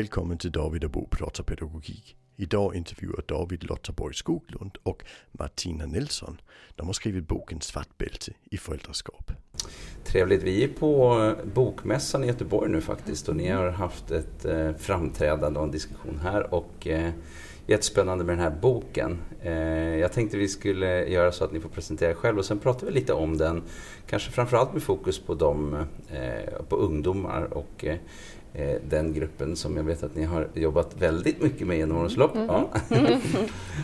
Välkommen till David och Bo pratar pedagogik. Idag intervjuar David Lotta Borg Skoglund och Martina Nilsson. De har skrivit boken Svart bälte i föräldraskap. Trevligt. Vi är på eh, Bokmässan i Göteborg nu faktiskt och ni har haft ett eh, framträdande och en diskussion här och eh, jättespännande med den här boken. Jag tänkte vi skulle göra så att ni får presentera er själv och sen pratar vi lite om den. Kanske framförallt med fokus på, dem, på ungdomar och den gruppen som jag vet att ni har jobbat väldigt mycket med genom årens lopp. Mm. Ja.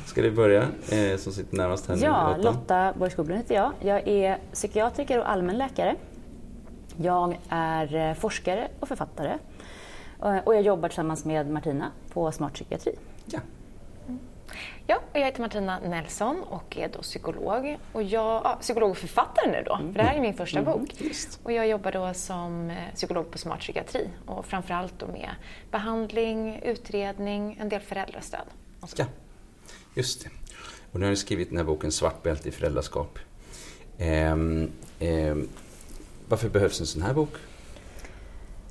Ska vi börja? Eh, som sitter närmast här Ja, nu, Lotta, Lotta Borg Skoglund heter jag. Jag är psykiatriker och allmänläkare. Jag är forskare och författare. Och jag jobbar tillsammans med Martina på Smart Psykiatri. Ja. Ja, jag heter Martina Nelson och är då psykolog. Och jag, ja, psykolog och författare nu då, mm. för det här är min första mm. bok. Just. Och jag jobbar då som eh, psykolog på Smart Psykiatri och framförallt då med behandling, utredning, en del föräldrastöd. Ja, just det. Och nu har ni skrivit den här boken Svart bälte i föräldraskap. Ehm, ehm, varför behövs en sån här bok?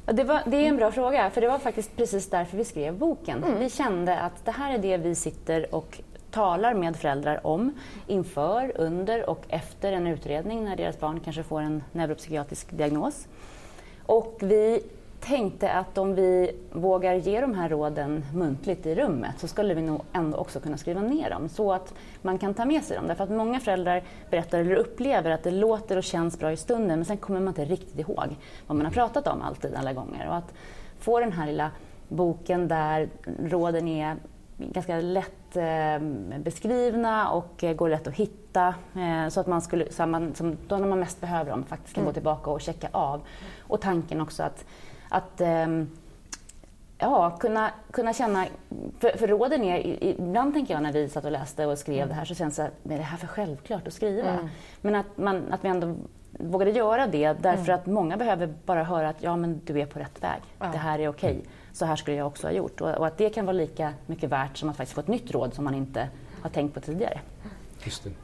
Det, var, det, är en bra fråga, för det var faktiskt precis därför vi skrev boken. Mm. Vi kände att det här är det vi sitter och talar med föräldrar om inför, under och efter en utredning när deras barn kanske får en neuropsykiatrisk diagnos. Och vi tänkte att om vi vågar ge de här råden muntligt i rummet så skulle vi nog ändå också kunna skriva ner dem så att man kan ta med sig dem. Därför att många föräldrar berättar eller upplever att det låter och känns bra i stunden men sen kommer man inte riktigt ihåg vad man har pratat om alltid, alla gånger. Och att få den här lilla boken där råden är ganska lätt eh, beskrivna och eh, går lätt att hitta eh, så att man skulle, så man, som, då när man mest behöver dem faktiskt kan mm. gå tillbaka och checka av. Och tanken också att att ehm, ja, kunna, kunna känna... För, för råden är... Ibland tänker jag när vi satt och läste och skrev mm. det här så känns det att är det här för självklart att skriva? Mm. Men att, man, att vi ändå vågade göra det därför mm. att många behöver bara höra att ja, men du är på rätt väg. Ja. Det här är okej. Okay. Så här skulle jag också ha gjort. Och, och, att det kan vara lika mycket värt som att faktiskt få ett nytt råd som man inte har tänkt på tidigare.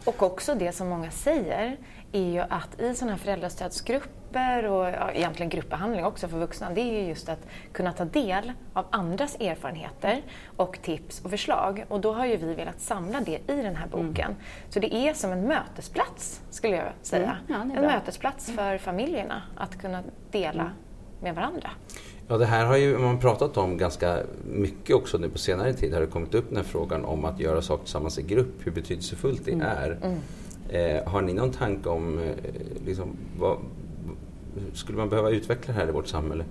Och också det som många säger är ju att i sådana här föräldrastödsgrupper och ja, egentligen gruppbehandling också för vuxna, det är ju just att kunna ta del av andras erfarenheter och tips och förslag. Och då har ju vi velat samla det i den här mm. boken. Mm. Så det är som en mötesplats, skulle jag säga. Mm. Ja, en mötesplats mm. för familjerna att kunna dela mm. med varandra. Ja, det här har ju man pratat om ganska mycket också nu på senare tid. Har det kommit upp den här frågan om att göra saker tillsammans i grupp, hur betydelsefullt det är. Eh, har ni någon tanke om eh, liksom, vad, skulle man behöva utveckla det här i vårt samhälle?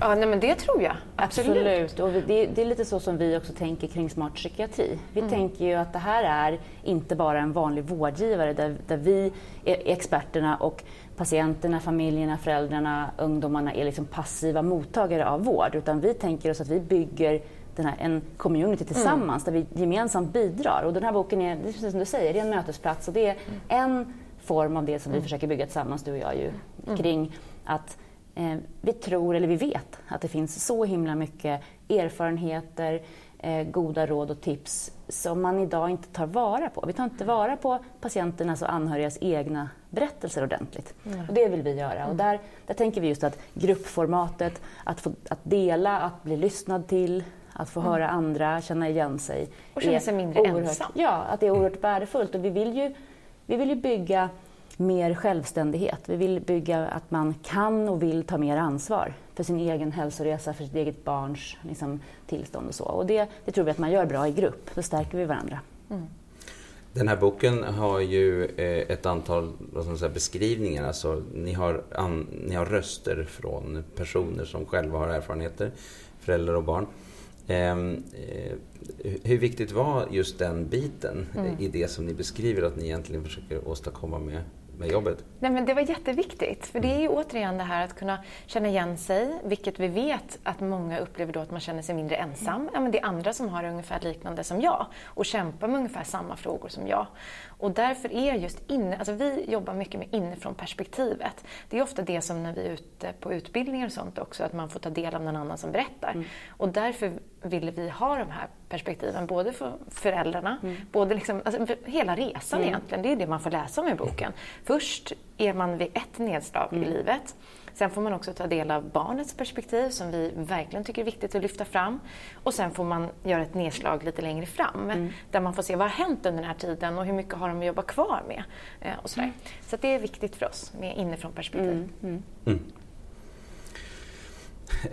Ja, nej, men det tror jag. Absolut. Absolut. Och det, det, är lite så som vi också tänker kring smart psykiatri. Vi mm. tänker ju att det här är inte bara en vanlig vårdgivare där, där vi är experterna och patienterna, familjerna, föräldrarna, ungdomarna är liksom passiva mottagare av vård. Utan vi tänker oss att vi bygger den här, en community tillsammans mm. där vi gemensamt bidrar. Och den här boken är, precis som du säger, det är en mötesplats och det är mm. en form av det som vi mm. försöker bygga tillsammans, du och jag, ju, mm. kring att eh, vi tror, eller vi vet, att det finns så himla mycket erfarenheter, eh, goda råd och tips som man idag inte tar vara på. Vi tar inte vara på patienternas och anhörigas egna berättelser ordentligt. Mm. Och det vill vi göra. Och där, där tänker vi just att gruppformatet, att, få, att dela, att bli lyssnad till, att få höra mm. andra, känna igen sig. Och känna sig mindre oerhört, ensam. Ja, att det är oerhört värdefullt. Och vi vill ju, vi vill ju bygga mer självständighet. Vi vill bygga att man kan och vill ta mer ansvar för sin egen hälsoresa, för sitt eget barns liksom, tillstånd och så. Och det, det, tror vi att man gör bra i grupp. Då stärker vi varandra. Mm. Den här boken har ju eh, ett antal säga, beskrivningar. Alltså, ni, har an, ni har röster från personer som själva har erfarenheter, föräldrar och barn. Ehm, eh, hur viktigt var just den biten mm. i det som ni beskriver att ni egentligen försöker åstadkomma med med jobbet? Nej, men det var jätteviktigt, för det är ju återigen det här att kunna känna igen sig, vilket vi vet att många upplever då att man känner sig mindre ensam. Ja, men det är andra som har ungefär liknande som jag och kämpar med ungefär samma frågor som jag. Och därför är just inne, alltså vi jobbar mycket med inifrån perspektivet. Det är ofta det som när vi är ute på utbildningar och sånt också, att man får ta del av någon annan som berättar. Mm. Och därför ville vi ha de här perspektiven, både för föräldrarna, mm. både liksom, alltså, hela resan mm. egentligen, det är det man får läsa om i boken. Först är man vid ett nedslag mm. i livet. Sen får man också ta del av barnets perspektiv som vi verkligen tycker är viktigt att lyfta fram. Och sen får man göra ett nedslag lite längre fram mm. där man får se vad har hänt under den här tiden och hur mycket har de att jobba kvar med. Eh, och sådär. Mm. Så det är viktigt för oss med inifrån perspektiv. Mm.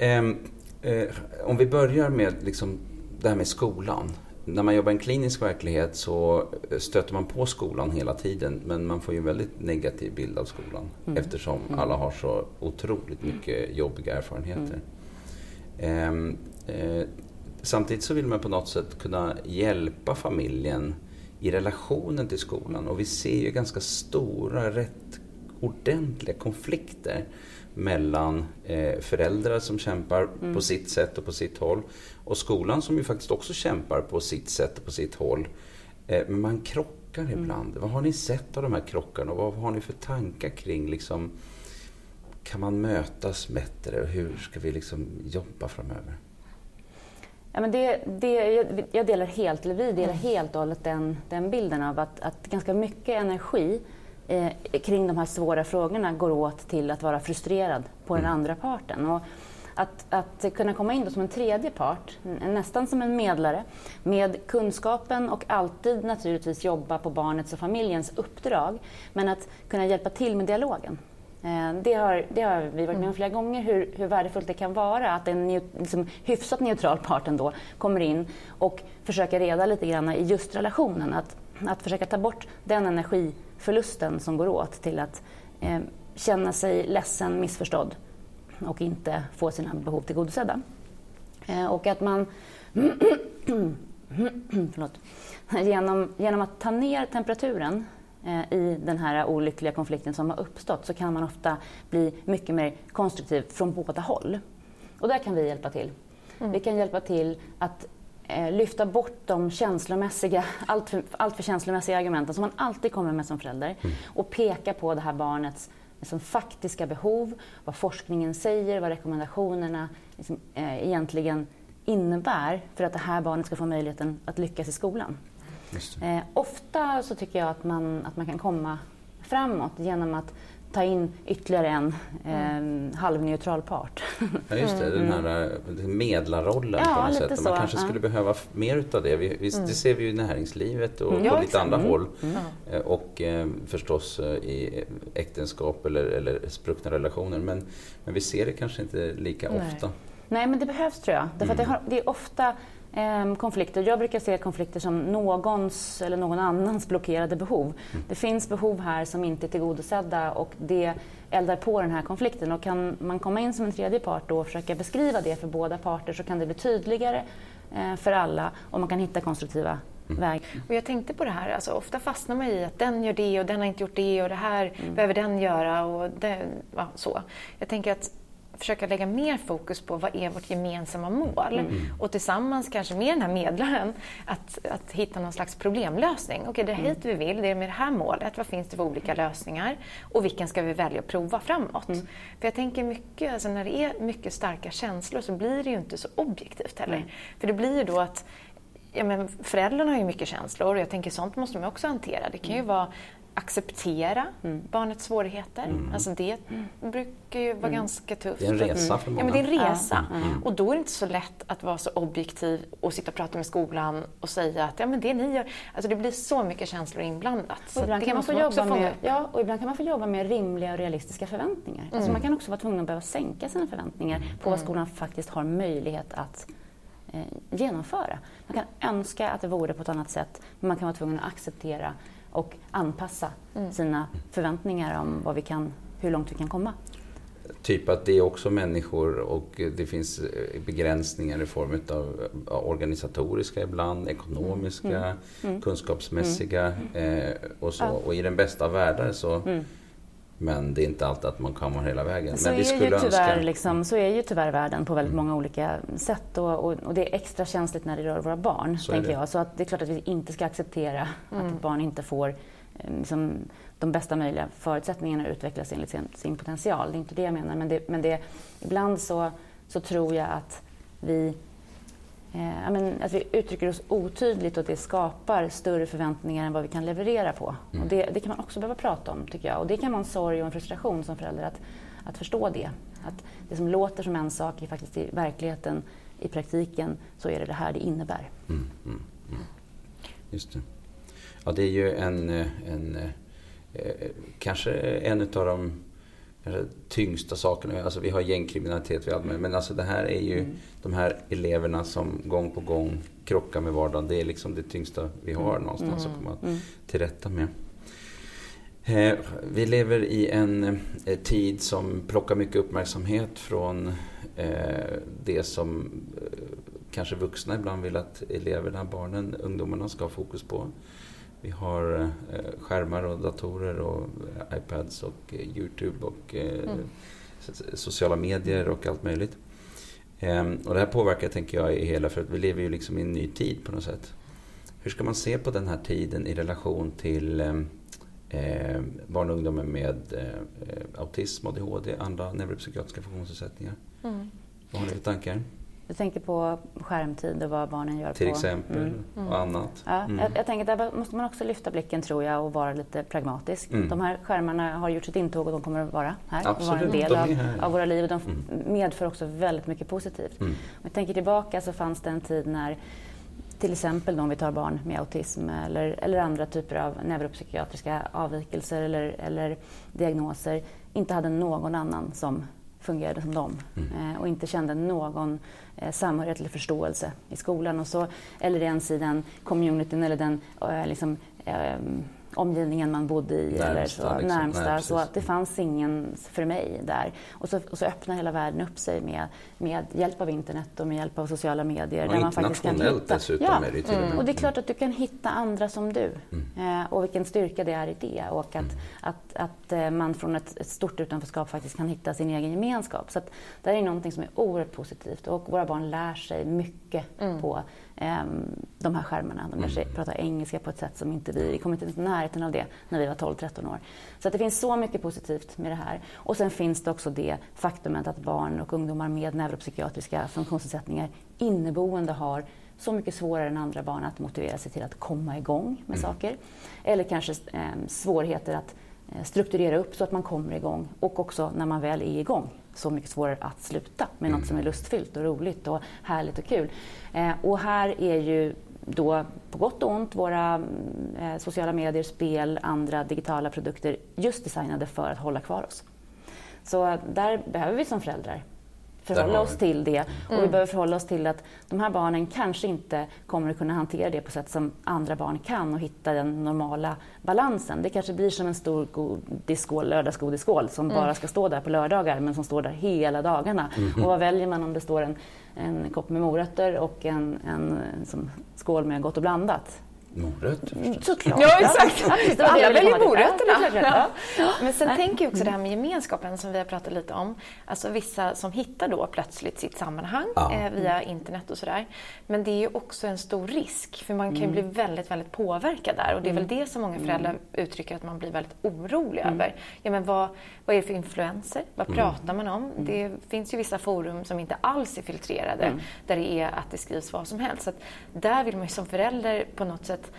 Um, uh, om vi börjar med liksom det här med skolan när man jobbar i en klinisk verklighet så stöter man på skolan hela tiden men man får ju en väldigt negativ bild av skolan mm. eftersom mm. alla har så otroligt mycket jobbiga erfarenheter. Mm. Eh, samtidigt så vill man på något sätt kunna hjälpa familjen i relationen till skolan och vi ser ju ganska stora, rätt ordentliga konflikter mellan eh, föräldrar som kämpar mm. på sitt sätt och på sitt håll och skolan som ju faktiskt också kämpar på sitt sätt och på sitt håll. Eh, men man krockar mm. ibland. Vad har ni sett av de här krockarna och vad har ni för tankar kring liksom, kan man mötas bättre och hur ska vi liksom jobba framöver? Ja, men det, det, jag delar helt, eller vi delar mm. helt och hållet den, den bilden av att, att ganska mycket energi eh, kring de här svåra frågorna går åt till att vara frustrerad på mm. den andra parten. Och att, att kunna komma in som en tredje part, nästan som en medlare, med kunskapen och alltid naturligtvis jobba på barnets och familjens uppdrag, men att kunna hjälpa till med dialogen. Eh, det har, det har vi varit med om mm. flera gånger, hur, hur värdefullt det kan vara att en liksom, hyfsat neutral part ändå kommer in och försöker reda lite grann i just relationen. Att, att försöka ta bort den energi förlusten som går åt till att eh, känna sig ledsen, missförstådd och inte få sina behov tillgodosedda. Eh, och att man genom, genom att ta ner temperaturen eh, i den här olyckliga konflikten som har uppstått så kan man ofta bli mycket mer konstruktiv från båda håll. Och där kan vi hjälpa till. Mm. Vi kan hjälpa till att lyfta bort de känslomässiga, alltför, alltför känslomässiga argumenten som man alltid kommer med som förälder mm. och peka på det här barnets liksom, faktiska behov, vad forskningen säger, vad rekommendationerna liksom, eh, egentligen innebär för att det här barnet ska få möjligheten att lyckas i skolan. Eh, ofta så tycker jag att man, att man kan komma framåt genom att ta in ytterligare en eh, halvneutral part. Ja, just det. Den här mm. medlarrollen ja, på något sätt. Man kanske ja. skulle behöva mer utav det. Vi, vi, mm. Det ser vi ju i näringslivet och mm. på lite andra mm. håll. Mm. Eh, och eh, förstås eh, i äktenskap eller, eller spruckna relationer. Men, men vi ser det kanske inte lika Nej. ofta. Nej, men det behövs tror jag. Därför det, har, det är ofta eh, konflikter. Jag brukar se konflikter som någons eller någon annans blockerade behov. Mm. Det finns behov här som inte är tillgodosedda och det eldar på den här konflikten. Och kan man komma in som en tredje part då och försöka beskriva det för båda parter så kan det bli tydligare eh, för alla och man kan hitta konstruktiva Mm. Väg. Och jag tänkte på det här, alltså, ofta fastnar man i att den gör det och den har inte gjort det och det här mm. behöver den göra och det, ja, så. Jag tänker att försöka lägga mer fokus på vad är vårt gemensamma mål mm. och tillsammans kanske med den här medlaren att, att hitta någon slags problemlösning. Okej, det är hit vi vill, det är med det här målet. Vad finns det för olika lösningar och vilken ska vi välja att prova framåt? Mm. För jag tänker mycket, alltså när det är mycket starka känslor så blir det ju inte så objektivt heller. Mm. För det blir ju då att ja, men föräldrarna har ju mycket känslor och jag tänker sånt måste man också hantera. Det kan ju mm. vara acceptera mm. barnets svårigheter. Mm. Alltså det mm. brukar ju vara mm. ganska tufft. Det är en resa för många. Ja, men det är en resa. Ja. Mm. Och då är det inte så lätt att vara så objektiv och sitta och prata med skolan och säga att ja, men det ni gör... Alltså det blir så mycket känslor inblandat. Så ibland, kan man få jobba med, ja, och ibland kan man få jobba med rimliga och realistiska förväntningar. Alltså mm. man kan också vara tvungen att behöva sänka sina förväntningar på vad skolan faktiskt har möjlighet att eh, genomföra. Man kan önska att det vore på ett annat sätt, men man kan vara tvungen att acceptera och anpassa mm. sina förväntningar om vad vi kan, hur långt vi kan komma. Typ att det är också människor och det finns eh, begränsningar i form av organisatoriska ibland, ekonomiska, mm. Mm. mm. kunskapsmässiga mm. eh, och så. Och i den bästa av världar så mm. Men det är inte alltid att man kommer hela vägen. Så, men vi skulle är tyvärr, önska... liksom, så är ju tyvärr världen på väldigt mm. många olika sätt och, och, och, det är extra känsligt när det rör våra barn. Så tänker jag. Så att det är klart att vi inte ska acceptera mm. att ett barn inte får eh, liksom, de bästa möjliga förutsättningarna att utvecklas enligt sin, sin potential. Det är inte det jag menar. Men, det, men det, ibland så, så tror jag att vi eh, men, att vi uttrycker oss otydligt och att det skapar större förväntningar än vad vi kan leverera på. Mm. Och det, det, kan man också behöva prata om, tycker jag. Och det kan vara en sorg och en frustration som förälder att, att förstå det. Att det som låter som en sak är faktiskt i verkligheten, i praktiken, så är det det här det innebär. Mm, mm, mm. Just det. Ja, det är ju en, eh, en eh, kanske en av de tyngsta sakerna. Alltså vi har gängkriminalitet, vi har, men alltså det här är ju mm. de här eleverna som gång på gång krockar med vardagen. Det är liksom det tyngsta vi har mm. någonstans att komma mm. till rätta med. Eh, vi lever i en eh, tid som plockar mycket uppmärksamhet från eh, det som kanske vuxna ibland vill att eleverna, barnen, ungdomarna ska ha fokus på. Vi har skärmar och datorer och iPads och Youtube och mm. sociala medier och allt möjligt. Ehm, och det här påverkar, tänker jag, i hela, för att vi lever ju liksom i en ny tid på något sätt. Hur ska man se på den här tiden i relation till eh, barn och ungdomar med eh, autism, ADHD, andra neuropsykiatriska funktionsnedsättningar. Mm. Vad har ni för tankar? Du tänker på skärmtid och vad barnen gör Till på... exempel, mm. och mm. annat. Ja, mm. jag, jag, tänker där måste man också lyfta blicken tror jag och vara lite pragmatisk. Mm. De här skärmarna har gjort sitt intåg och de kommer att vara här Absolut. och vara en del de av, av, våra liv. Och de mm. medför också väldigt mycket positivt. Mm. Om jag tänker tillbaka så fanns det en tid när till exempel om vi tar barn med autism eller, eller andra typer av neuropsykiatriska avvikelser eller, eller diagnoser, inte hade någon annan som fungerade som dem mm. eh, och inte kände någon Eh, samhörighet eller förståelse i skolan. Och så, eller ens i den communityn eller den eh, liksom, eh, omgivningen man bodde i. Närmsta, eller så, liksom. närmsta, Nej, så att det fanns ingen för mig där. Och så, och så öppnar hela världen upp sig med, med hjälp av internet och med hjälp av sociala medier. Och där man faktiskt kan hitta, dessutom ja, är det till mm. och det är klart att du kan hitta andra som du. Mm. Eh, och vilken styrka det är i det. Och att, mm. att, att, att eh, man från ett, ett, stort utanförskap faktiskt kan hitta sin egen gemenskap. Så att det är någonting som är oerhört positivt. Och våra barn lär sig mycket mm. på de här skärmarna. De lär sig mm. prata engelska på ett sätt som inte vi, vi kom inte i närheten av det när vi var 12-13 år. Så det finns så mycket positivt med det här. Och sen finns det också det faktumet att barn och ungdomar med neuropsykiatriska funktionsnedsättningar inneboende har så mycket svårare än andra barn att motivera sig till att komma igång med mm. saker. Eller kanske eh, svårigheter att eh, strukturera upp så att man kommer igång och också när man väl är igång så mycket svårare att sluta med mm. något som är lustfyllt och roligt och härligt och kul. Eh, och här är ju då på gott och ont våra eh, sociala medier, spel, andra digitala produkter just designade för att hålla kvar oss. Så där behöver vi som föräldrar förhålla oss till det. Och mm. vi behöver förhålla oss till att de här barnen kanske inte kommer att kunna hantera det på sätt som andra barn kan och hitta den normala balansen. Det kanske blir som en stor godisskål, lördagsgodisskål som mm. bara ska stå där på lördagar men som står där hela dagarna. Mm. Och vad väljer man om det står en, en kopp med morötter och en, en, en skål med Gott och blandat? Morötter förstås. Såklart. Ja, exakt. Ja, Alla väljer morötterna. Ja. Ja. Men sen tänker jag också det här med gemenskapen som vi har pratat lite om. Alltså vissa som hittar då plötsligt sitt sammanhang eh, via internet och sådär. Men det är ju också en stor risk för man kan ju mm. bli väldigt, väldigt påverkad där. Och det är väl mm. det som många mm. föräldrar uttrycker att man blir väldigt orolig mm. över. Ja, men vad, vad är det för influenser? Vad mm. pratar man om? Mm. Det finns ju vissa forum som inte alls är filtrerade där det är att det skrivs vad som helst. Så där vill man ju som förälder på något sätt att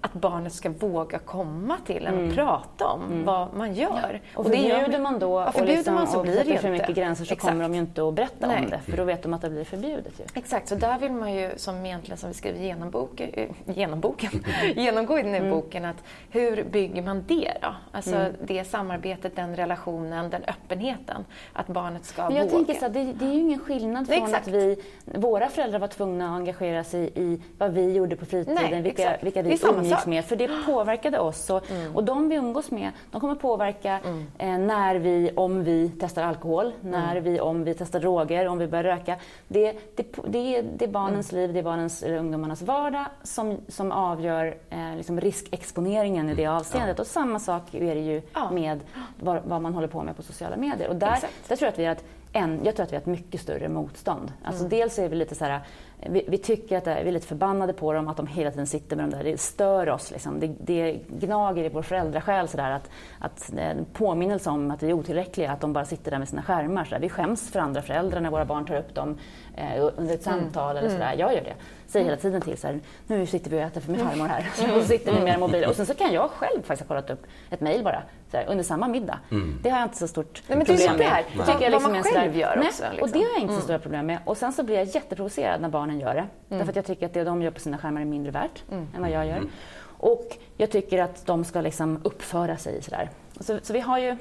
att barnet ska våga komma till en och mm. prata om mm. vad man gör. Ja. Och förbjuder man då och, förbjuder liksom, man så blir det för mycket gränser så Exakt. kommer de ju inte att berätta Nej. om det för då vet de att det blir förbjudet. Ju. Exakt, så där vill man ju som egentligen som vi skriver genom, bok, genom boken, genomgå i den här mm. boken att hur bygger man det då? Alltså mm. det samarbetet, den relationen, den öppenheten. Att barnet ska Men jag våga. Tänker så här, det, det, är ju ingen skillnad från Exakt. att vi, våra föräldrar var tvungna att engagera sig i vad vi gjorde på fritiden, Nej, vilka, vilka vi umgicks umgicks med, för det påverkade oss. Och, mm. och de vi umgås med, de kommer påverka mm. eh, när vi, om vi testar alkohol, när mm. vi, om vi testar droger, om vi börjar röka. Det, det, det, det är barnens mm. liv, det är barnens, eller ungdomarnas vardag som, som avgör eh, liksom riskexponeringen i det mm. avseendet. Ja. Och samma sak är det ju ja. med vad, vad, man håller på med på sociala medier. Och där, där tror jag att vi har ett en, jag tror att vi har ett mycket större motstånd. Alltså mm. Dels är vi lite så här, vi, vi, tycker att det är, vi är lite förbannade på dem, att de hela tiden sitter med dem där. Det stör oss. Liksom. Det, det gnager i vår föräldrasjäl sådär, att, att en påminnelse om att vi är otillräckliga, att de bara sitter där med sina skärmar. Sådär. Vi skäms för andra föräldrar när våra barn tar upp dem eh, under ett mm. samtal. Mm. Eller sådär. Jag gör det. Säger hela tiden till så här, nu sitter vi och äter för min farmor här. Mm. Och så sitter vi med en mobil. Och sen så kan jag själv faktiskt ha kollat upp ett mejl bara här, under samma middag. Mm. Det har jag inte så stort Nej, men problem det är med. Det tycker jag liksom vad man själv gör Nej, också. Liksom. Och det har jag inte så mm. stora problem med. Och sen så blir jag jätteprovocerad när barnen gör det. Mm. Därför att jag tycker att det de gör på sina skärmar är mindre värt mm. än vad jag gör. Mm. Och jag tycker att de ska liksom uppföra sig sådär. Så, så vi har ju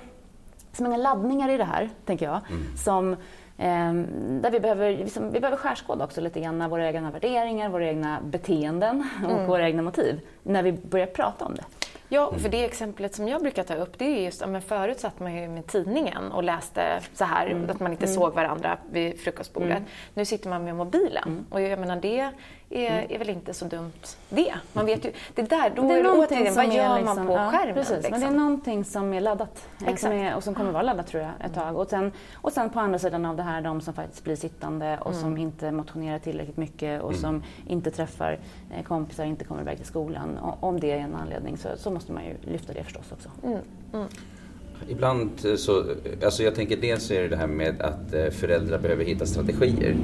så många laddningar i det här, tänker jag, mm. som ehm, där vi behöver, liksom, vi behöver skärskåda också lite grann våra egna värderingar, våra egna beteenden och mm. våra egna motiv när vi börjar prata om det. Ja, mm. för det exemplet som jag brukar ta upp det är just, men förut satt man ju med tidningen och läste så här, mm. att man inte mm. såg varandra vid frukostbordet. Mm. Nu sitter man med mobilen mm. och jag menar det är, mm. är väl inte så dumt det. Man vet ju, det där, då det är, är det återigen, vad gör liksom, man på ja, skärmen? Precis, liksom. men det är liksom? någonting som är laddat eh, som är, och som kommer vara laddat tror jag ett tag. Och sen, och sen på andra sidan av det här, de som faktiskt blir sittande och mm. som inte motionerar tillräckligt mycket och mm. som inte träffar eh, kompisar, inte kommer iväg till skolan. Och, om det är en anledning så, så måste man ju lyfta det förstås också. Mm. Mm. Ibland så, alltså jag tänker dels är det det här med att eh, föräldrar behöver hitta strategier.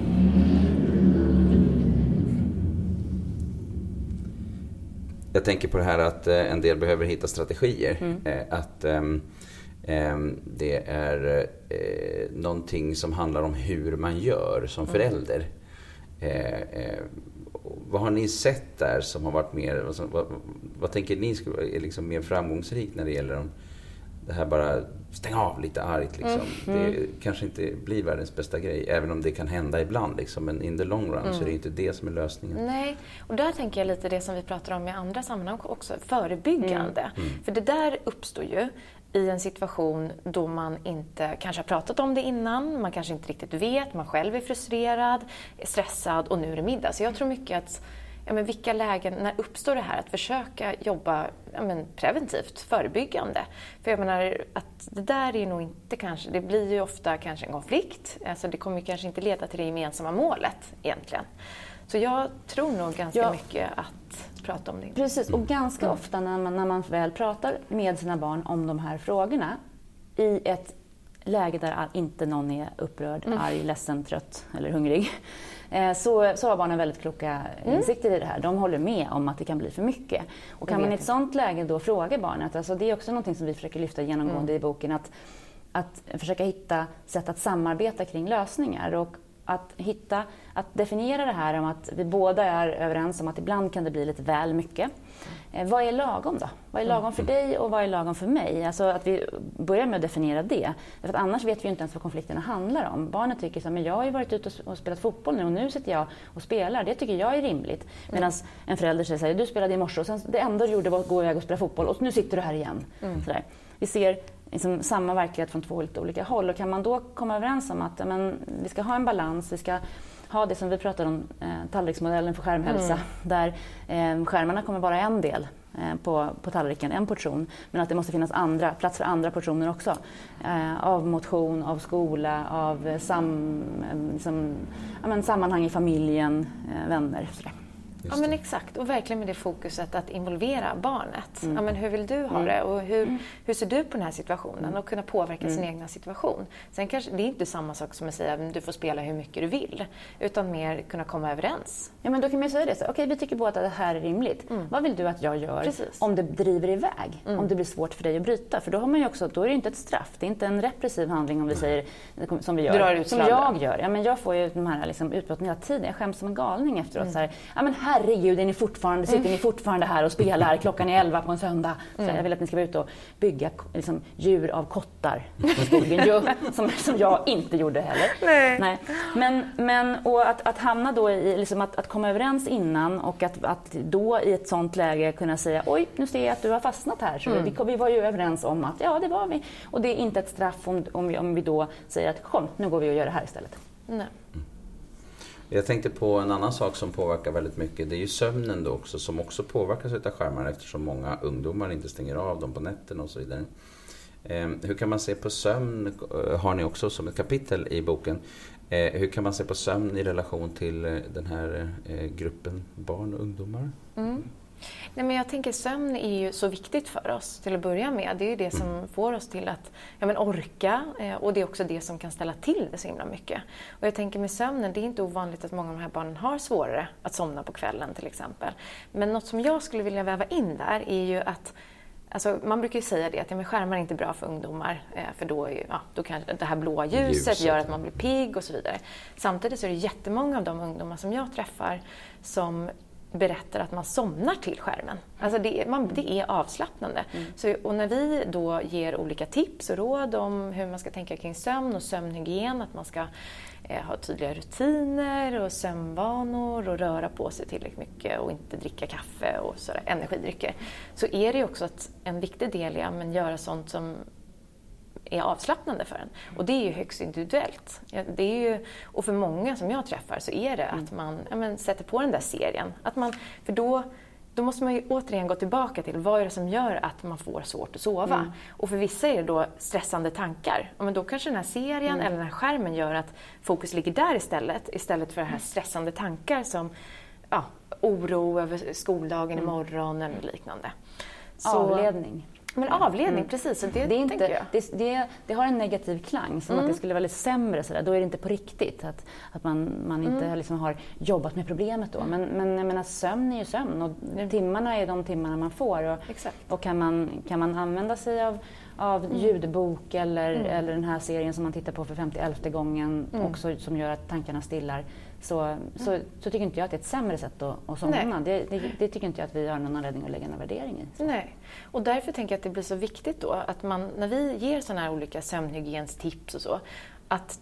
Jag tänker på det här att eh, en del behöver hitta strategier. Mm. Eh, att um, um, det är uh, någonting som handlar om hur man gör som mm. förälder. Vad har ni sett där som har varit mer, vad, vad, vad tänker ni är liksom mer framgångsrikt när det gäller de det här bara stänga av lite argt. Liksom. Mm. Det mm. kanske inte blir världens bästa grej, även om det kan hända ibland. Liksom. Men in the long run mm. så är det inte det som är lösningen. Nej, och där tänker jag lite det som vi pratar om i andra sammanhang också, förebyggande. Mm. mm. För det där uppstår ju i en situation då man inte kanske har pratat om det innan, man kanske inte riktigt vet, man själv är frustrerad, stressad och nu är det middag. Så jag tror mycket att ja, men vilka lägen, när uppstår det här? Att försöka jobba ja, men preventivt, förebyggande. För jag menar att det där är nog inte kanske, det blir ju ofta kanske en konflikt. Alltså det kommer kanske inte leda till det gemensamma målet egentligen. Så jag tror nog ganska ja. mycket att prata om det. Precis, och ganska mm. ofta när man, när man väl pratar med sina barn om de här frågorna i ett läge där inte någon är upprörd, mm. arg, ledsen, trött eller hungrig så, så har barnen väldigt kloka mm. insikter i det här. De håller med om att det kan bli för mycket. Och kan man i ett sådant läge då fråga barnet, alltså det är också något som vi försöker lyfta genomgående mm. i boken, att, att försöka hitta sätt att samarbeta kring lösningar. Och att hitta, att definiera det här om att vi båda är överens om att ibland kan det bli lite väl mycket. Eh, vad är lagom då? Vad är lagom för dig och vad är lagom för mig? Alltså att vi börjar med att definiera det. För att annars vet vi inte ens vad konflikterna handlar om. Barnet tycker så men jag har ju varit ute och spelat fotboll nu och nu sitter jag och spelar. Det tycker jag är rimligt. Medan mm. en förälder säger så här, du spelade i morse och sen det enda du gjorde var att gå iväg och spela fotboll och nu sitter du här igen. Mm. Vi ser liksom samma verklighet från två olika håll. Och kan man då komma överens om att men, vi ska ha en balans, vi ska ha det som vi pratar om, eh, tallriksmodellen för skärmhälsa, mm. där eh, skärmarna kommer vara en del eh, på, på tallriken, en portion, men att det måste finnas andra, plats för andra portioner också. Eh, av motion, av skola, av sam, eh, som, ja, men, sammanhang i familjen, eh, vänner. Sådär. Ja men exakt, och verkligen med det fokuset att involvera barnet. Mm. Ja, men hur vill du ha mm. det och hur, mm. hur ser du på den här situationen? Mm. Och kunna påverka sin egna situation. Sen kanske det är inte samma sak som att säga att du får spela hur mycket du vill. Utan mer kunna komma överens. Ja men då kan man säga det, okej okay, vi tycker båda att det här är rimligt. Mm. Vad vill du att jag gör Precis. om det driver iväg? Mm. Om det blir svårt för dig att bryta? För då har man ju också, då är det inte ett straff, det är inte en repressiv handling om vi säger som vi gör. Drar ut som jag gör. Ja, men jag får ju de här liksom, utbrotten hela tiden. Jag skäms som en galning efteråt. Så här, ja, men här herregud, är ni fortfarande, sitter ni fortfarande här och spelar? Klockan är elva på en söndag. Så jag vill att ni ska vara ute och bygga liksom, djur av kottar i skogen. som, som jag inte gjorde heller. Nej. Nej. Men, men och att, att hamna då i, liksom att, att komma överens innan och att, att då i ett sånt läge kunna säga oj, nu ser jag att du har fastnat här. Så mm. vi, vi var ju överens om att ja, det var vi. Och det är inte ett straff om, om, vi, om vi då säger att kom, nu går vi och gör det här istället. Nej. Jag tänkte på en annan sak som påverkar väldigt mycket. Det är ju sömnen då också som också påverkas av skärmar eftersom många ungdomar inte stänger av dem på nätterna och så vidare. Ehm, hur kan man se på sömn, eh, har ni också som ett kapitel i boken. Eh, hur kan man se på sömn i relation till eh, den här gruppen barn och ungdomar? Mm. Nej, men jag tänker sömn är ju så viktigt för oss till att börja med. Det är ju det som mm. får oss till att ja, men orka eh, och det är också det som kan ställa till det så himla mycket. Och jag tänker med sömnen, det är inte ovanligt att många av de här barnen har svårare att somna på kvällen till exempel. Men något som jag skulle vilja väva in där är ju att Alltså, man brukar ju säga det att ja, men skärmar är inte bra för ungdomar eh, för då, ja, då kan det här blåa ljuset, ljuset gör att man blir pigg och så vidare. Samtidigt så är det jättemånga av de ungdomar som jag träffar som berättar att man somnar till skärmen. Alltså det, man, det är avslappnande. Mm. Så, och när vi då ger olika tips och råd om hur man ska tänka kring sömn och sömnhygien, att man ska eh, ha tydliga rutiner och sömnvanor och röra på sig tillräckligt mycket och inte dricka kaffe och sådär, energidrycker, så är det ju också att en viktig del i att göra sånt som är avslappnande för en. Och det är ju högst individuellt. Det är ju, och för många som jag träffar så är det att mm. man ja, men, sätter på den där serien. Att man, för då, då måste man ju återigen gå tillbaka till vad är det som gör att man får svårt att sova. Mm. Och för vissa är det då stressande tankar. Ja, men då kanske den här serien mm. eller den här skärmen gör att fokus ligger där istället, istället för de här stressande tankar som ja, oro över skoldagen mm. imorgon eller liknande. Så, Avledning. Men avledning, mm. precis. Så det, det, är inte, jag. Det, det, det, har en negativ klang, som mm. att det skulle vara lite sämre. Sådär. Då är det inte på riktigt. Att, att man, man inte mm. liksom har jobbat med problemet då. Men, men jag menar, sömn är ju sömn och mm. timmarna är de timmarna man får. Och, och kan, man, kan man använda sig av av mm. ljudbok eller, mm. eller den här serien som man tittar på för 51 gången mm. också som gör att tankarna stillar så, så, så, tycker inte jag att det är ett sämre sätt att, att somna. Det, det, det, tycker inte jag att vi har någon anledning att lägga någon värdering i. Nej, och därför tänker jag att det blir så viktigt då att man, när vi ger sådana här olika sömnhygienstips och så, att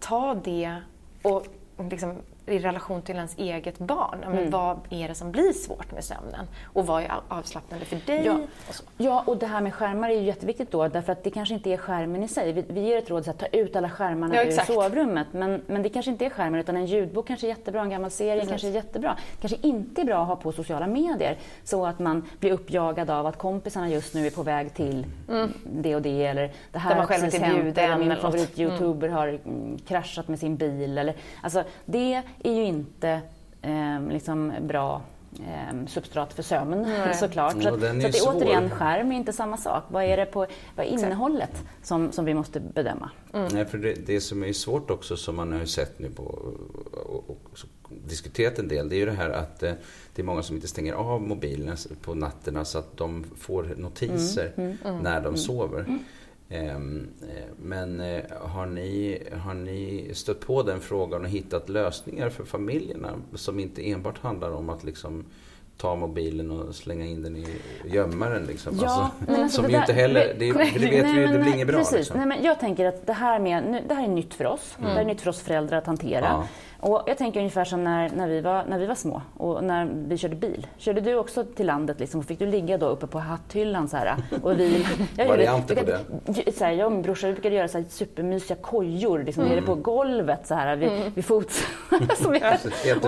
ta det och liksom i relation till ens eget barn. Men mm. Vad är det som blir svårt med sömnen? Och vad är avslappnande för dig? Ja, och, ja, och det här med skärmar är ju jätteviktigt då, därför att det kanske inte är skärmen i sig. Vi, vi ger ett råd att ta ut alla skärmarna ja, ur sovrummet, men, men det kanske inte är skärmen, utan en ljudbok kanske är jättebra, en gammal serie Precis. kanske är jättebra. kanske inte är bra att ha på sociala medier, så att man blir uppjagad av att kompisarna just nu är på väg till mm. det och det, eller det här har precis hänt, eller min favorit-youtuber mm. har mm, kraschat med sin bil. Eller, alltså, det är ju inte eh, liksom bra eh, substrat för sömn Nej. såklart. Så, att, så att det är återigen, skärm är inte samma sak. Vad är det på vad är innehållet som, som vi måste bedöma? Mm. Nej, för det, det som är svårt också som man har sett nu på och, och, och diskuterat en del, det är ju det här att eh, det är många som inte stänger av mobilen på nätterna så att de får notiser mm. Mm. när de mm. sover. Ehm, eh, men eh, har ni, har ni stött på den frågan och hittat lösningar för familjerna som inte enbart handlar om att liksom ta mobilen och slänga in den i gömmaren. Liksom. Ja, alltså, alltså som ju inte heller, det, det vet vi ju, det blir inget bra. Precis. Liksom. Nej, men jag tänker att det här, med, det här är nytt för oss. Mm. Det är nytt för oss föräldrar att hantera. Ja. Och jag tänker ungefär som när, när, vi var, när vi var små och när vi körde bil. Körde du också till landet liksom, och fick du ligga då uppe på hatthyllan så här? Och vi, jag Varianter på det? Så här, jag och min brorsa brukade göra så här supermysiga kojor liksom, mm. nere på golvet så här, vid, mm. vid fots. och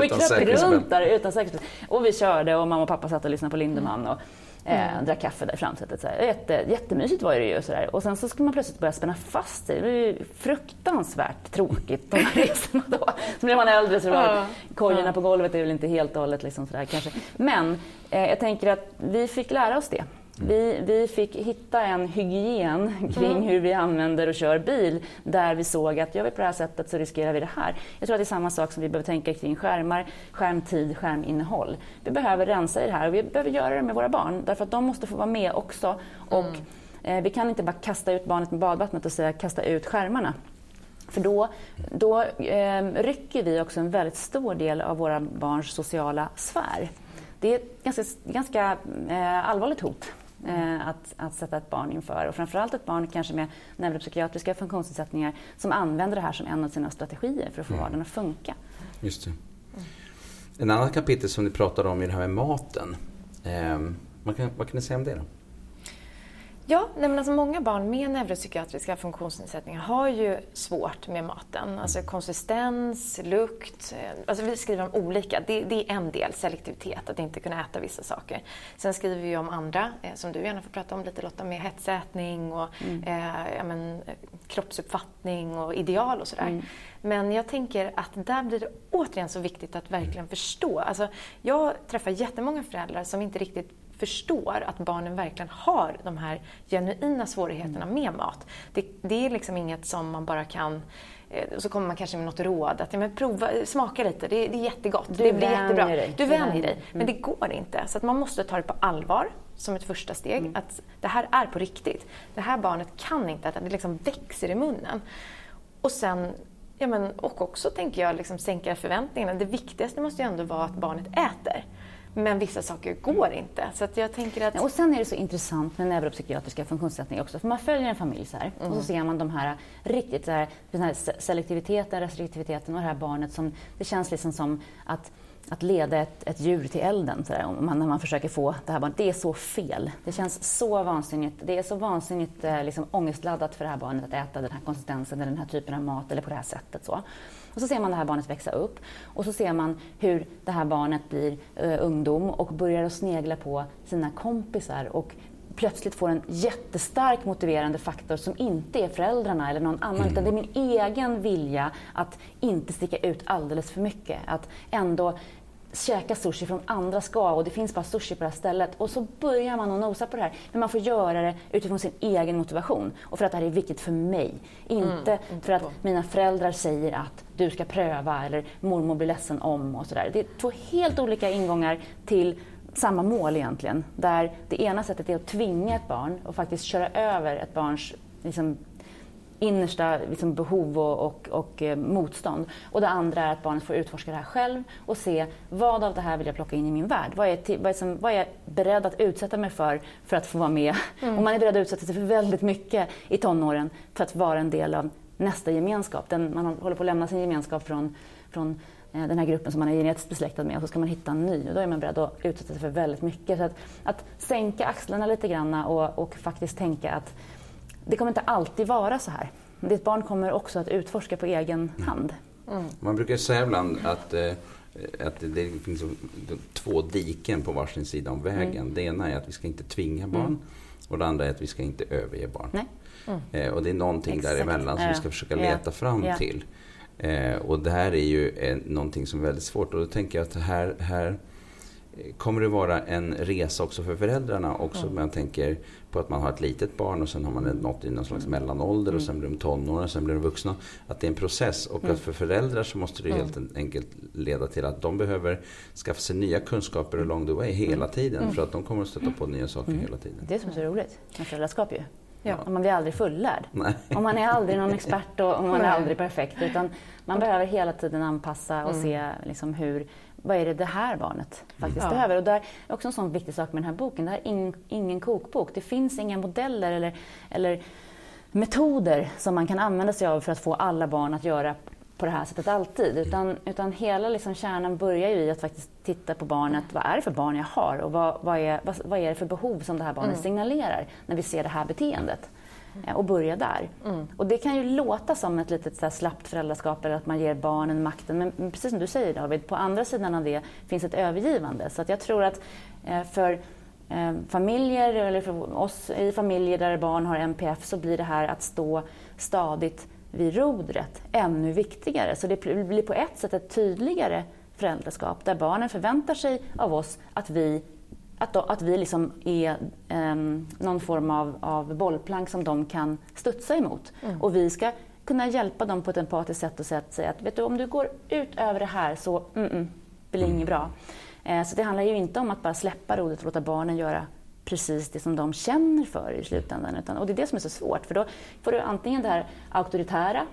vi kröp runt där utan säkerhet. Och vi körde och mamma och pappa satt och lyssnade på Lindemann. Och, Eh, mm. drack kaffe där i framsätet. Så här. Jätte, jättemysigt var det ju. Så där. Och sen så skulle man plötsligt börja spänna fast sig. Det var ju fruktansvärt tråkigt de här resorna då. Så blev man äldre så var kojorna på golvet är väl inte helt och hållet liksom sådär kanske. Men eh, jag tänker att vi fick lära oss det. Vi, vi fick hitta en hygien kring mm. hur vi använder och kör bil där vi såg att gör vi på det här sättet så riskerar vi det här. Jag tror att det är samma sak som vi behöver tänka kring skärmar, skärmtid, skärminnehåll. Vi behöver rensa i det här och vi behöver göra det med våra barn därför att de måste få vara med också. Och, mm. eh, vi kan inte bara kasta ut barnet med badvattnet och säga kasta ut skärmarna. För då, då eh, rycker vi också en väldigt stor del av våra barns sociala sfär. Det är ett ganska, ganska eh, allvarligt hot eh, att, att sätta ett barn inför. Och framförallt ett barn kanske med neuropsykiatriska funktionsnedsättningar som använder det här som en av sina strategier för att få mm. vardagen att funka. Just det. En annan kapitel som ni pratar om är det här med maten. Eh, vad, kan, vad kan ni säga om det då? Ja, nej men alltså många barn med neuropsykiatriska funktionsnedsättningar har ju svårt med maten. Alltså konsistens, lukt. Eh, alltså vi skriver om olika. Det, det, är en del, selektivitet, att inte kunna äta vissa saker. Sen skriver vi om andra, eh, som du gärna får prata om lite Lotta, med hetsätning och mm. eh, ja, men, kroppsuppfattning och ideal och sådär. Mm. Men jag tänker att där blir det återigen så viktigt att verkligen förstå. Alltså, jag träffar jättemånga föräldrar som inte riktigt förstår att barnen verkligen har de här genuina svårigheterna med mat. Det, det är liksom inget som man bara kan eh, så kommer man kanske med något råd. Att, ja, men prova, smaka lite, det, det är jättegott. Du det blir jättebra. Dig. Du vänjer dig. Mm. Men det går inte. Så att man måste ta det på allvar som ett första steg. Mm. Att det här är på riktigt. Det här barnet kan inte äta, det liksom växer i munnen. Och sen Ja, men, och också tänker jag liksom sänka förväntningarna. Det viktigaste måste ju ändå vara att barnet äter. Men vissa saker går inte. Så jag tänker att... Och sen är det så intressant med neuropsykiatriska funktionsnedsättningar också. För man följer en familj så här, mm. och så ser man de här riktigt så här, den här selektiviteten, restriktiviteten och det här barnet som... Det känns liksom som att att leda ett, ett djur till elden så där, man, när man försöker få det här barnet. Det är så fel. Det känns så vansinnigt. Det är så vansinnigt eh, liksom, ångestladdat för det här barnet att äta den här konsistensen eller den här typen av mat eller på det här sättet. Så. Och så ser man det här barnet växa upp och så ser man hur det här barnet blir eh, ungdom och börjar att snegla på sina kompisar och plötsligt får en jättestark motiverande faktor som inte är föräldrarna eller någon annan, mm. utan det är min egen vilja att inte sticka ut alldeles för mycket. Att ändå käka sushi från andra ska och det finns bara sushi på det här stället. Och så börjar man att nosa på det här. Men man får göra det utifrån sin egen motivation och för att det här är viktigt för mig. Inte mm, för att mina föräldrar säger att du ska pröva eller mormor blir ledsen om och sådär. Det är två helt olika ingångar till samma mål egentligen. Där det ena sättet är att tvinga ett barn och faktiskt köra över ett barns liksom, innersta liksom, behov och, och, och eh, motstånd. Och det andra är att barnet får utforska det här själv och se vad av det här vill jag plocka in i min värld? Vad är, vad är, som, vad är jag beredd att utsätta mig för för att få vara med? Mm. Och man är beredd att utsätta sig för väldigt mycket i tonåren för att vara en del av nästa gemenskap. Den, man håller på att lämna sin gemenskap från, från eh, den här gruppen som man är genetiskt besläktad med och så ska man hitta en ny och då är man beredd att utsätta sig för väldigt mycket. Så att, att sänka axlarna lite grann och, och faktiskt tänka att det kommer inte alltid vara så här. Ditt barn kommer också att utforska på egen hand. Mm. Man brukar säga ibland att, eh, att det finns två diken på varsin sida om vägen. Mm. Det ena är att vi ska inte tvinga barn mm. och det andra är att vi ska inte överge barn. Mm. Eh, och det är någonting Exakt. däremellan som vi ska försöka leta fram ja. till. Eh, och det här är ju eh, någonting som är väldigt svårt och då tänker jag att här, här kommer det vara en resa också för föräldrarna också. Mm. Man tänker på att man har ett litet barn och sen har man nått i någon slags mm. mellanålder och mm. sen blir de tonåringar, sen blir de vuxna. Att det är en process och mm. att för föräldrar så måste det helt enkelt leda till att de behöver skaffa sig nya kunskaper along the way hela tiden. För att de kommer att stöta på nya saker hela tiden. Det är som är så roligt med föräldraskap ju. Ja. Man blir aldrig fullärd. Och man är aldrig någon expert och man är aldrig perfekt. Utan man behöver hela tiden anpassa och mm. se liksom hur, vad är det det här barnet faktiskt mm. behöver. Och där är också en sån viktig sak med den här boken. Det här är in, ingen kokbok. Det finns inga modeller eller, eller metoder som man kan använda sig av för att få alla barn att göra på det här sättet alltid. Utan, utan hela liksom kärnan börjar ju i att faktiskt titta på barnet. Vad är det för barn jag har? Och vad, vad, är, vad, vad är det för behov som det här barnet mm. signalerar när vi ser det här beteendet? Eh, och börja där. Mm. Och det kan ju låta som ett litet så slappt föräldraskap eller att man ger barnen makten. Men precis som du säger David, på andra sidan av det finns ett övergivande. Så att jag tror att eh, för eh, familjer, eller för oss i familjer där barn har NPF, så blir det här att stå stadigt vid rodret ännu viktigare. Så det blir på ett sätt ett tydligare föräldraskap där barnen förväntar sig av oss att vi att, då, att vi liksom är eh, någon form av, av bollplank som de kan studsa emot. Mm. Och vi ska kunna hjälpa dem på ett empatiskt sätt och säga att vet du, om du går ut över det här så mm, mm, blir det mm. inget bra. Eh, så det handlar ju inte om att bara släppa rodret och låta barnen göra precis det som de känner för i slutändan. Utan, och det är det som är så svårt, för då får du antingen det här auktoritära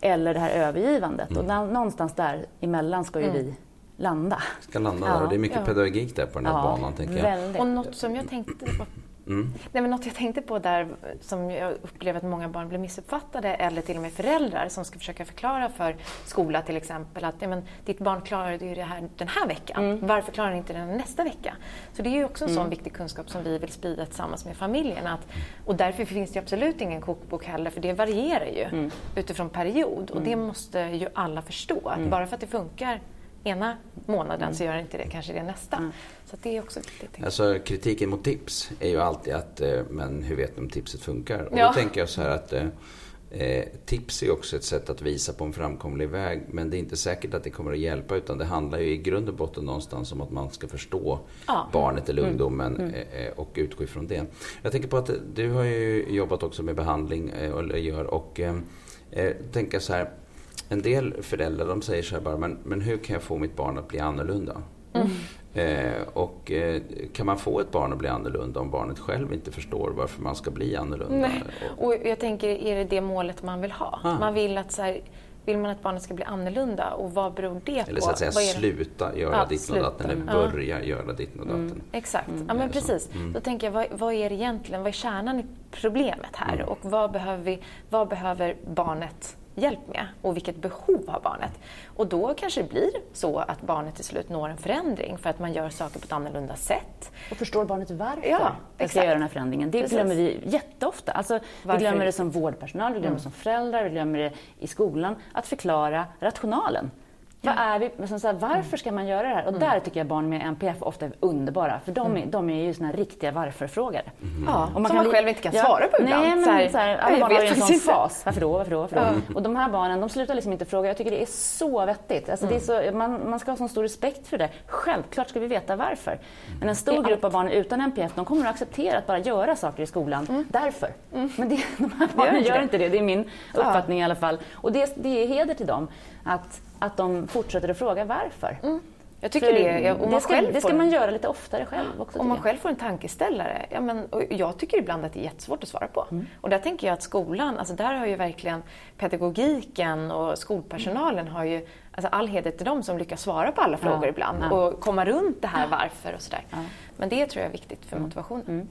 eller det här övergivandet. Och mm. någonstans där emellan ska ju mm. vi landa. Ska landa där. Ja. Och det är mycket ja. pedagogik där på den här ja, banan. Tänker jag. Och något som jag tänkte Mm. Nej, men något jag tänkte på där som jag upplever att många barn blir missuppfattade eller till och med föräldrar som ska försöka förklara för skola till exempel att ja, men, ditt barn klarade ju det här den här veckan. Mm. Varför klarar ni inte det nästa vecka? Så det är ju också en mm. sån viktig kunskap som vi vill sprida tillsammans med familjen. Att, och därför finns det absolut ingen kokbok heller för det varierar ju mm. utifrån period och det mm. måste ju alla förstå. Att mm. bara för att det funkar ena månaden mm. så gör inte det kanske det nästa. Mm. Så det är också viktigt. Alltså, kritiken mot tips är ju alltid att, eh, men hur vet ni om tipset funkar? Och ja. då tänker jag så här att eh, eh, tips är också ett sätt att visa på en framkomlig väg. Men det är inte säkert att det kommer att hjälpa utan det handlar ju i grund och botten någonstans om att man ska förstå ja. barnet eller mm. ungdomen mm. Mm. och utgå ifrån det. Jag tänker på att du har ju jobbat också med behandling, eller gör, och eh, tänker så här en del föräldrar de säger så här bara, men, men hur kan jag få mitt barn att bli annorlunda? Mm. Eh, och eh, kan man få ett barn att bli annorlunda om barnet själv inte förstår varför man ska bli annorlunda? Nej. Och jag tänker, är det det målet man vill ha? Ah. Man vill att så här, vill man att barnet ska bli annorlunda och vad beror det på? Eller så att säga sluta göra ja, ditt och datten eller börja ja. göra ditt och datten. Mm. Exakt, mm. ja men precis. Mm. Då tänker jag, vad, vad, är det egentligen, vad är kärnan i problemet här? Mm. Och vad behöver, vi, vad behöver barnet hjälp med och vilket behov har barnet. Och då kanske det blir så att barnet till slut når en förändring för att man gör saker på ett annorlunda sätt. Och förstår barnet varför ja, det ska göra den här förändringen. Det Precis. glömmer vi jätteofta. Alltså, vi glömmer det som vårdpersonal, vi glömmer det mm. som föräldrar, vi glömmer det i skolan. Att förklara rationalen. Vad är vi, så här, varför ska man göra det här? Och mm. där tycker jag barn med NPF ofta är underbara, för de, mm. de är ju såna riktiga varför-frågare. Mm. Ja, och man som man själv inte kan ja, svara på ibland. Nej, men så här, så här, alla barn har ju en sån fas. Varför då? Varför då? Varför då? Mm. Och de här barnen, de slutar liksom inte fråga. Jag tycker det är så vettigt. Alltså, det är så, man, man ska ha så stor respekt för det. Självklart ska vi veta varför. Men en stor grupp av barn utan NPF, de kommer att acceptera att bara göra saker i skolan mm. därför. Mm. Men det, de här barnen gör inte det. Det är min uppfattning ja. i alla fall. Och det, det är heder till dem att att de fortsätter att fråga varför. Mm. Jag tycker det, om det, ska, det ska man göra lite oftare själv också. Om man själv får en tankeställare. Ja, men, jag tycker ibland att det är jättesvårt att svara på. Mm. Och där tänker jag att skolan, alltså där har ju verkligen pedagogiken och skolpersonalen mm. har ju alltså all heder till dem som lyckas svara på alla frågor ja. ibland ja. och komma runt det här varför och sådär. Ja. Men det tror jag är viktigt för mm. motivationen. Mm.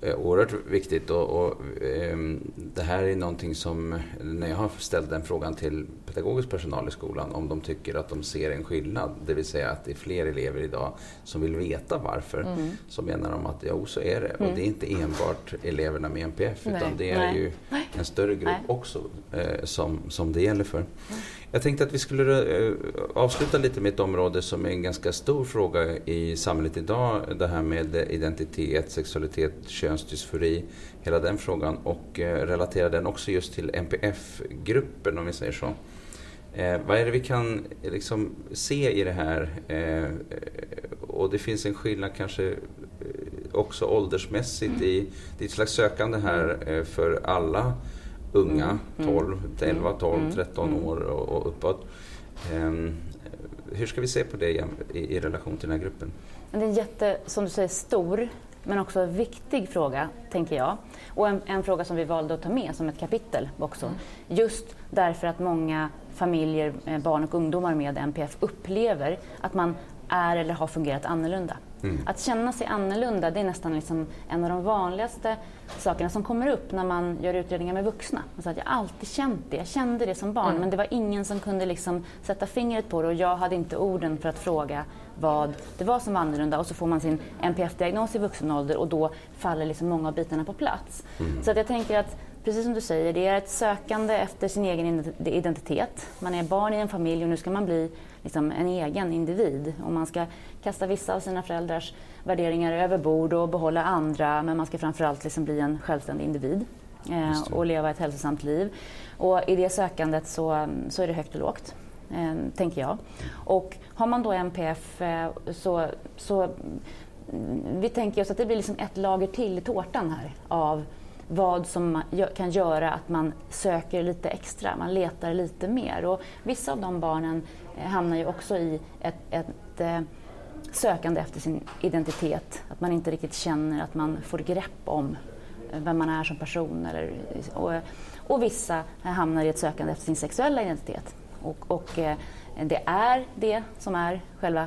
Eh, oerhört viktigt och, och eh, det här är någonting som, när jag har ställt den frågan till pedagogisk personal i skolan, om de tycker att de ser en skillnad, det vill säga att det är fler elever idag som vill veta varför, mm. så menar de att ja, så är det. Mm. Och det är inte enbart eleverna med NPF, Nej. utan det är Nej. ju en större grupp Nej. också eh, som, som det gäller för. Jag tänkte att vi skulle eh, avsluta lite med ett område som är en ganska stor fråga i samhället idag. Det här med eh, identitet, sexualitet, könsdysfori, hela den frågan och eh, relatera den också just till NPF-gruppen om vi säger så. Eh, vad är det vi kan liksom, se i det här? Eh, och det finns en skillnad kanske också åldersmässigt i, det är ett slags sökande här eh, för alla unga, 12, 11, 12, 13 år och, och uppåt. Um, hur ska vi se på det i, i, relation till den här gruppen? Det är en jätte, som du säger, stor men också viktig fråga, tänker jag. Och en, en, fråga som vi valde att ta med som ett kapitel också. Mm. Just därför att många familjer, barn och ungdomar med NPF upplever att man är eller har fungerat annorlunda. Mm. Att känna sig annorlunda det är nästan liksom en av de vanligaste sakerna som kommer upp när man gör utredningar med vuxna. Alltså att jag alltid känt det, jag kände det som barn mm. men det var ingen som kunde liksom sätta fingret på det och jag hade inte orden för att fråga vad det var som var annorlunda och så får man sin NPF-diagnos i vuxen ålder och då faller liksom många av bitarna på plats. Mm. Så att jag tänker att precis som du säger, det är ett sökande efter sin egen identitet. Man är barn i en familj och nu ska man bli liksom en egen individ. Och man ska kasta vissa av sina föräldrars värderingar över bord och behålla andra men man ska framförallt liksom bli en självständig individ eh, och leva ett hälsosamt liv. Och I det sökandet så, så är det högt och lågt, eh, tänker jag. Och har man då NPF eh, så, så mm, vi tänker oss att det blir liksom ett lager till i tårtan här av vad som kan göra att man söker lite extra, man letar lite mer. Och vissa av de barnen eh, hamnar ju också i ett, ett, eh, sökande efter sin identitet, att man inte riktigt känner att man får grepp om eh, vem man är som person. Eller, och, och vissa hamnar i ett sökande efter sin sexuella identitet. Och, och det är det som är själva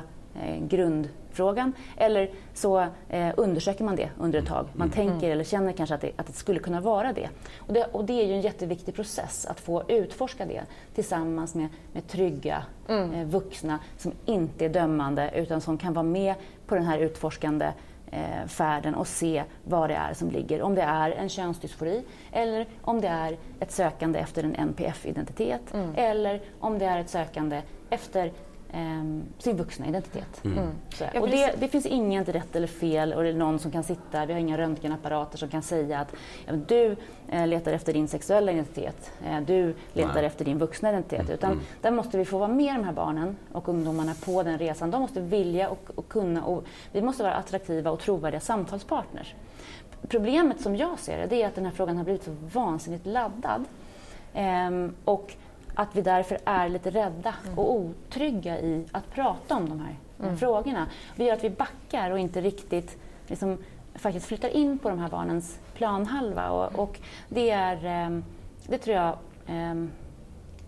grund frågan eller så eh, undersöker man det under ett tag. Man mm. tänker eller känner kanske att det, att det skulle kunna vara det. Och, det. och, det är ju en jätteviktig process att få utforska det tillsammans med, med trygga mm. eh, vuxna som inte är dömande utan som kan vara med på den här utforskande eh, färden och se vad det är som ligger. Om det är en könsdysfori eller om det är ett sökande efter en NPF-identitet mm. eller om det är ett sökande efter eh, sin vuxna identitet. Mm. Mm. Och det, det, finns inget rätt eller fel och det är någon som kan sitta, vi har inga röntgenapparater som kan säga att ja, du eh, letar efter din sexuella identitet, eh, du letar Nej. efter din vuxna identitet. Mm. Utan mm. där måste vi få vara med de här barnen och ungdomarna på den resan. De måste vilja och, och kunna och vi måste vara attraktiva och trovärdiga samtalspartners. Problemet som jag ser det, det är att den här frågan har blivit så vansinnigt laddad. Ehm, och att vi därför är lite rädda mm. och otrygga i att prata om de här mm. frågorna. Det gör att vi backar och inte riktigt liksom, faktiskt flyttar in på de här barnens planhalva. Och, och det är, ehm, det tror jag, ehm,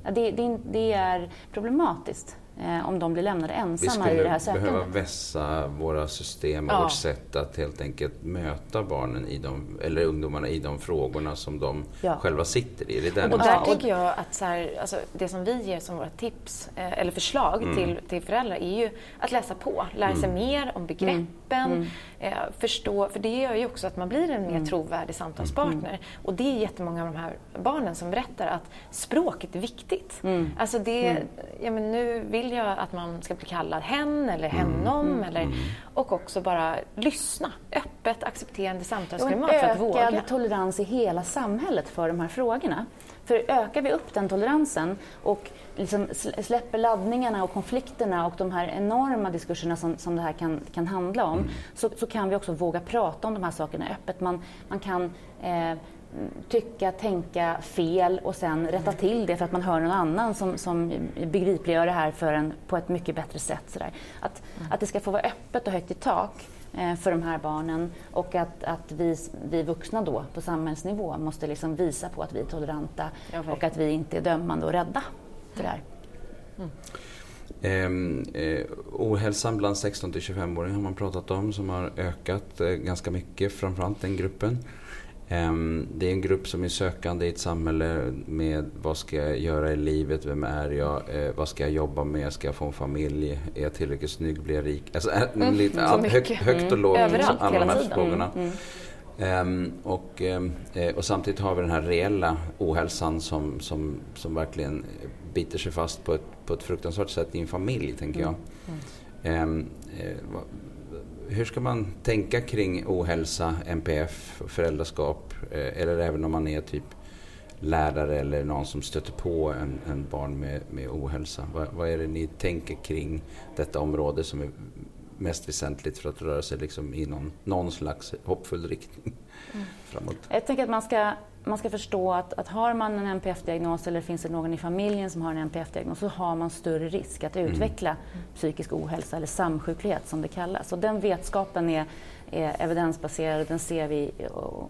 det, det, det är problematiskt om de blir lämnade ensamma i det här sökandet. Vi skulle behöva vässa våra system och ja. vårt sätt att helt enkelt möta barnen i de, eller ungdomarna i de frågorna som de ja. själva sitter i. Det och, och där tänker jag att så här, alltså, det som vi ger som våra tips eh, eller förslag mm. till, till föräldrar är ju att läsa på, lära sig mm. mer om begreppen, mm. Eh, förstå, för det gör ju också att man blir en mer mm. trovärdig samtalspartner. Mm. Och det är jättemånga av de här barnen som berättar att språket är viktigt. Mm. Alltså det, ja men nu vill jag att man ska bli kallad hen eller hennom. Mm. Eller, mm. och också bara lyssna. Öppet, accepterande samtalsklimat för att våga. ökad tolerans i hela samhället för de här frågorna. För ökar vi upp den toleransen och liksom släpper laddningarna och konflikterna och de här enorma diskurserna som, som det här kan, kan handla om, mm. så, så, kan vi också våga prata om de här sakerna öppet. Man, man kan eh, tycka, tänka fel och sen rätta till det för att man hör någon annan som, som begripliggör det här för en på ett mycket bättre sätt. Sådär. Att, mm. att det ska få vara öppet och högt i tak för de här barnen och att, att vi, vi vuxna då på samhällsnivå måste liksom visa på att vi är toleranta och att vi inte är dömande och rädda för det här. Mm. Eh, eh, ohälsan bland 16 till 25-åringar har man pratat om som har ökat eh, ganska mycket, framförallt den gruppen. Ehm, det är en grupp som är sökande i ett samhälle med vad ska jag göra i livet, vem är jag, eh, vad ska jag jobba med, ska jag få en familj, är jag tillräckligt snygg, blir jag rik? Alltså, mm, lite, all, högt, högt och lågt, mm. alla de här frågorna. Mm. Um, och, um, och samtidigt har vi den här reella ohälsan som, som, som verkligen biter sig fast på ett, på ett fruktansvärt sätt i en familj, tänker jag. Ehm, eh, hur ska man tänka kring ohälsa, NPF, föräldraskap? Eh, eller även om man är typ lärare eller någon som stöter på en, en barn med, med ohälsa. Vad, vad, är det ni tänker kring detta område som är mest väsentligt för att röra sig liksom i någon, någon slags hoppfull riktning mm. framåt? Jag tänker att man ska man ska förstå att, att har man en NPF-diagnos eller finns det någon i familjen som har en NPF-diagnos så har man större risk att mm. utveckla mm. psykisk ohälsa eller samsjuklighet som det kallas. Och den vetskapen är, är evidensbaserad den ser vi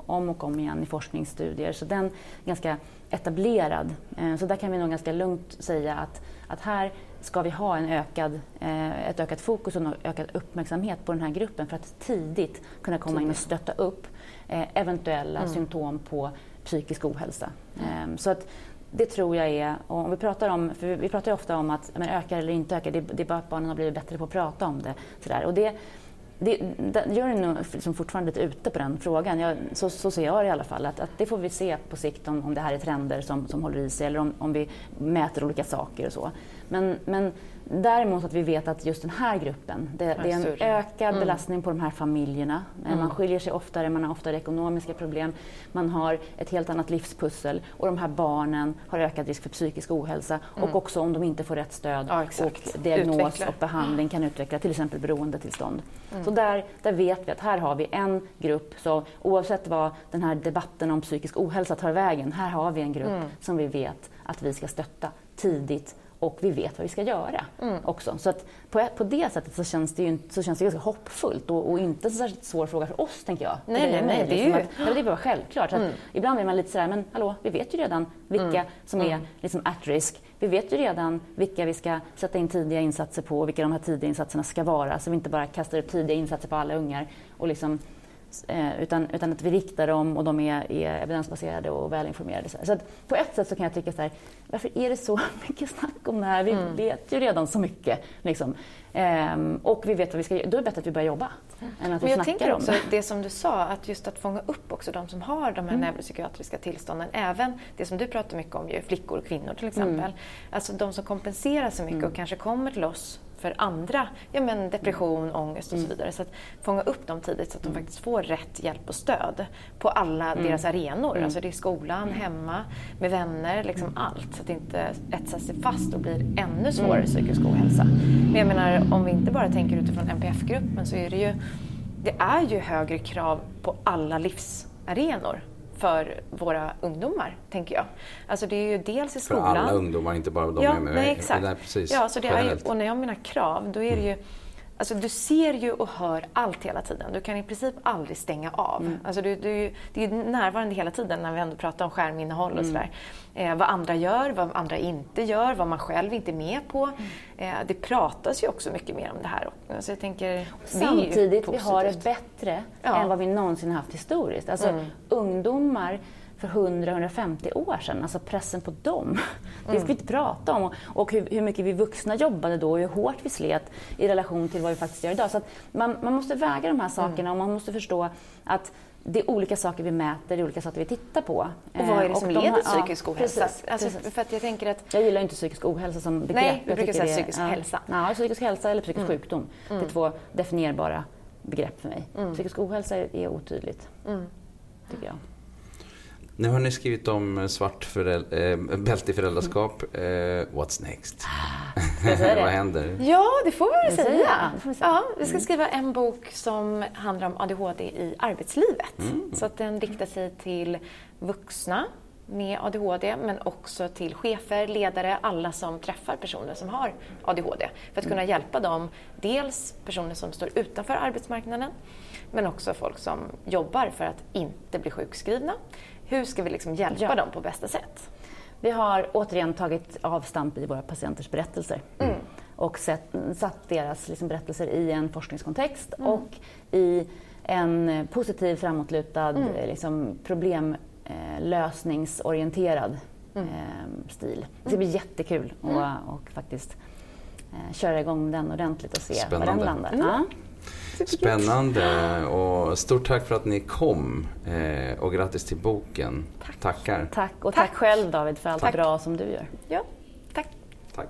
om och om igen i forskningsstudier. Så den är ganska etablerad. Eh, så där kan vi nog ganska lugnt säga att, att här ska vi ha en ökad, eh, ett ökat fokus och en ökad uppmärksamhet på den här gruppen för att tidigt kunna komma in och stötta upp eh, eventuella mm. symptom på psykisk ohälsa. Mm. Så att det tror jag är, och om vi pratar om, vi pratar ofta om att men ökar eller inte ökar, det, det är bara att barnen har blivit bättre på att prata om det. Sådär. Och det, det, juryn är nog liksom fortfarande lite ute på den frågan. Jag, så, så ser jag det i alla fall. Att, att det får vi se på sikt om, om det här är trender som, som håller i sig eller om, om vi mäter olika saker och så. Men, men Däremot att vi vet att just den här gruppen, det, det är en ökad mm. belastning på de här familjerna. Mm. Man skiljer sig oftare, man har oftare ekonomiska problem, man har ett helt annat livspussel och de här barnen har ökad risk för psykisk ohälsa mm. och också om de inte får rätt stöd ja, och diagnos utveckla. och behandling kan utveckla till exempel beroendetillstånd. Mm. Så där, där vet vi att här har vi en grupp, så oavsett vad den här debatten om psykisk ohälsa tar vägen, här har vi en grupp mm. som vi vet att vi ska stötta tidigt och vi vet vad vi ska göra mm. också. Så att på, på det sättet så känns det ju så känns det ganska hoppfullt och, och inte så särskilt svår fråga för oss, tänker jag. Nej, nej, nej. Det är liksom ju... Att, det är bara självklart. Mm. ibland är man lite sådär, men hallå, vi vet ju redan vilka mm. som är mm. liksom at risk. Vi vet ju redan vilka vi ska sätta in tidiga insatser på och vilka de här tidiga insatserna ska vara, så vi inte bara kastar upp tidiga insatser på alla ungar och liksom Eh, utan, utan att vi riktar dem och de är, är evidensbaserade och välinformerade. Så, på ett sätt så kan jag tycka så här, varför är det så mycket snack om det här? Vi mm. vet ju redan så mycket. Liksom. Ehm, och vi vet vad vi ska göra. Då är det bättre att vi börjar jobba mm. än att Men vi jag tänker också det. det som du sa, att just att fånga upp också de som har de här mm. neuropsykiatriska tillstånden. Även det som du pratar mycket om, ju, flickor och kvinnor till exempel. Mm. Alltså de som kompenserar så mycket och mm. kanske kommer till oss för andra, ja, men depression, mm. ångest och så vidare. Så att fånga upp dem tidigt så att de mm. faktiskt får rätt hjälp och stöd på alla mm. deras arenor. Mm. Alltså det är skolan, mm. hemma, med vänner, liksom mm. allt. Så att det inte etsar sig fast och blir ännu svårare psykisk ohälsa. Men jag menar, om vi inte bara tänker utifrån NPF-gruppen så är det ju, det är ju högre krav på alla livsarenor för våra ungdomar, tänker jag. Alltså det är ju dels i skolan. För alla ungdomar, inte bara de ja, med nej, exakt. Nej, precis. Ja, så det är och när jag menar krav, då är det ju Alltså, du ser ju och hör allt hela tiden. Du kan i princip aldrig stänga av. Mm. Alltså, du, du, det är närvarande hela tiden när vi ändå pratar om skärminnehåll och mm. sådär. Eh, vad andra gör, vad andra inte gör, vad man själv inte är med på. Mm. Eh, det pratas ju också mycket mer om det här. Alltså, jag tänker, Samtidigt, vi har det bättre ja. än vad vi någonsin haft historiskt. Alltså, mm. Ungdomar för 100-150 år sedan, alltså pressen på dem. Mm. Det ska vi inte prata om. Och hur, hur, mycket vi vuxna jobbade då och hur hårt vi slet i relation till vad vi faktiskt gör idag. Så man, man, måste väga de här sakerna mm. och man måste förstå att det är olika saker vi mäter, det är olika saker vi tittar på. Och vad är det som de leder till psykisk ohälsa? Precis, alltså, precis. För jag, tänker att... jag gillar inte psykisk ohälsa som begrepp. Nej, du brukar säga det, psykisk ja, hälsa. Ja, psykisk hälsa eller psykisk mm. sjukdom. Mm. Det är två definierbara begrepp för mig. Mm. Psykisk ohälsa är otydligt, mm. tycker jag. Nu har ni skrivit om svart föräld äh, bälte i föräldraskap. Äh, what's next? Vad händer? Ja, det får vi väl säga. Ja, vi ska skriva en bok som handlar om ADHD i arbetslivet. Mm. Så att den riktar sig till vuxna med ADHD men också till chefer, ledare, alla som träffar personer som har ADHD. För att kunna hjälpa dem, dels personer som står utanför arbetsmarknaden men också folk som jobbar för att inte bli sjukskrivna hur ska vi liksom hjälpa ja. dem på bästa sätt? Vi har återigen tagit avstamp i våra patienters berättelser mm. och sett, satt deras liksom berättelser i en forskningskontext mm. och i en positiv, framåtlutad, mm. liksom, problemlösningsorienterad mm. eh, stil. Det ska bli jättekul mm. och, och faktiskt eh, köra igång den ordentligt och se Spännande. var den landar. Mm. Ja. Spännande och stort tack för att ni kom eh, och grattis till boken. Tack. Tackar. Tack och tack, tack själv David för allt tack. bra som du gör. Ja, tack. Tack.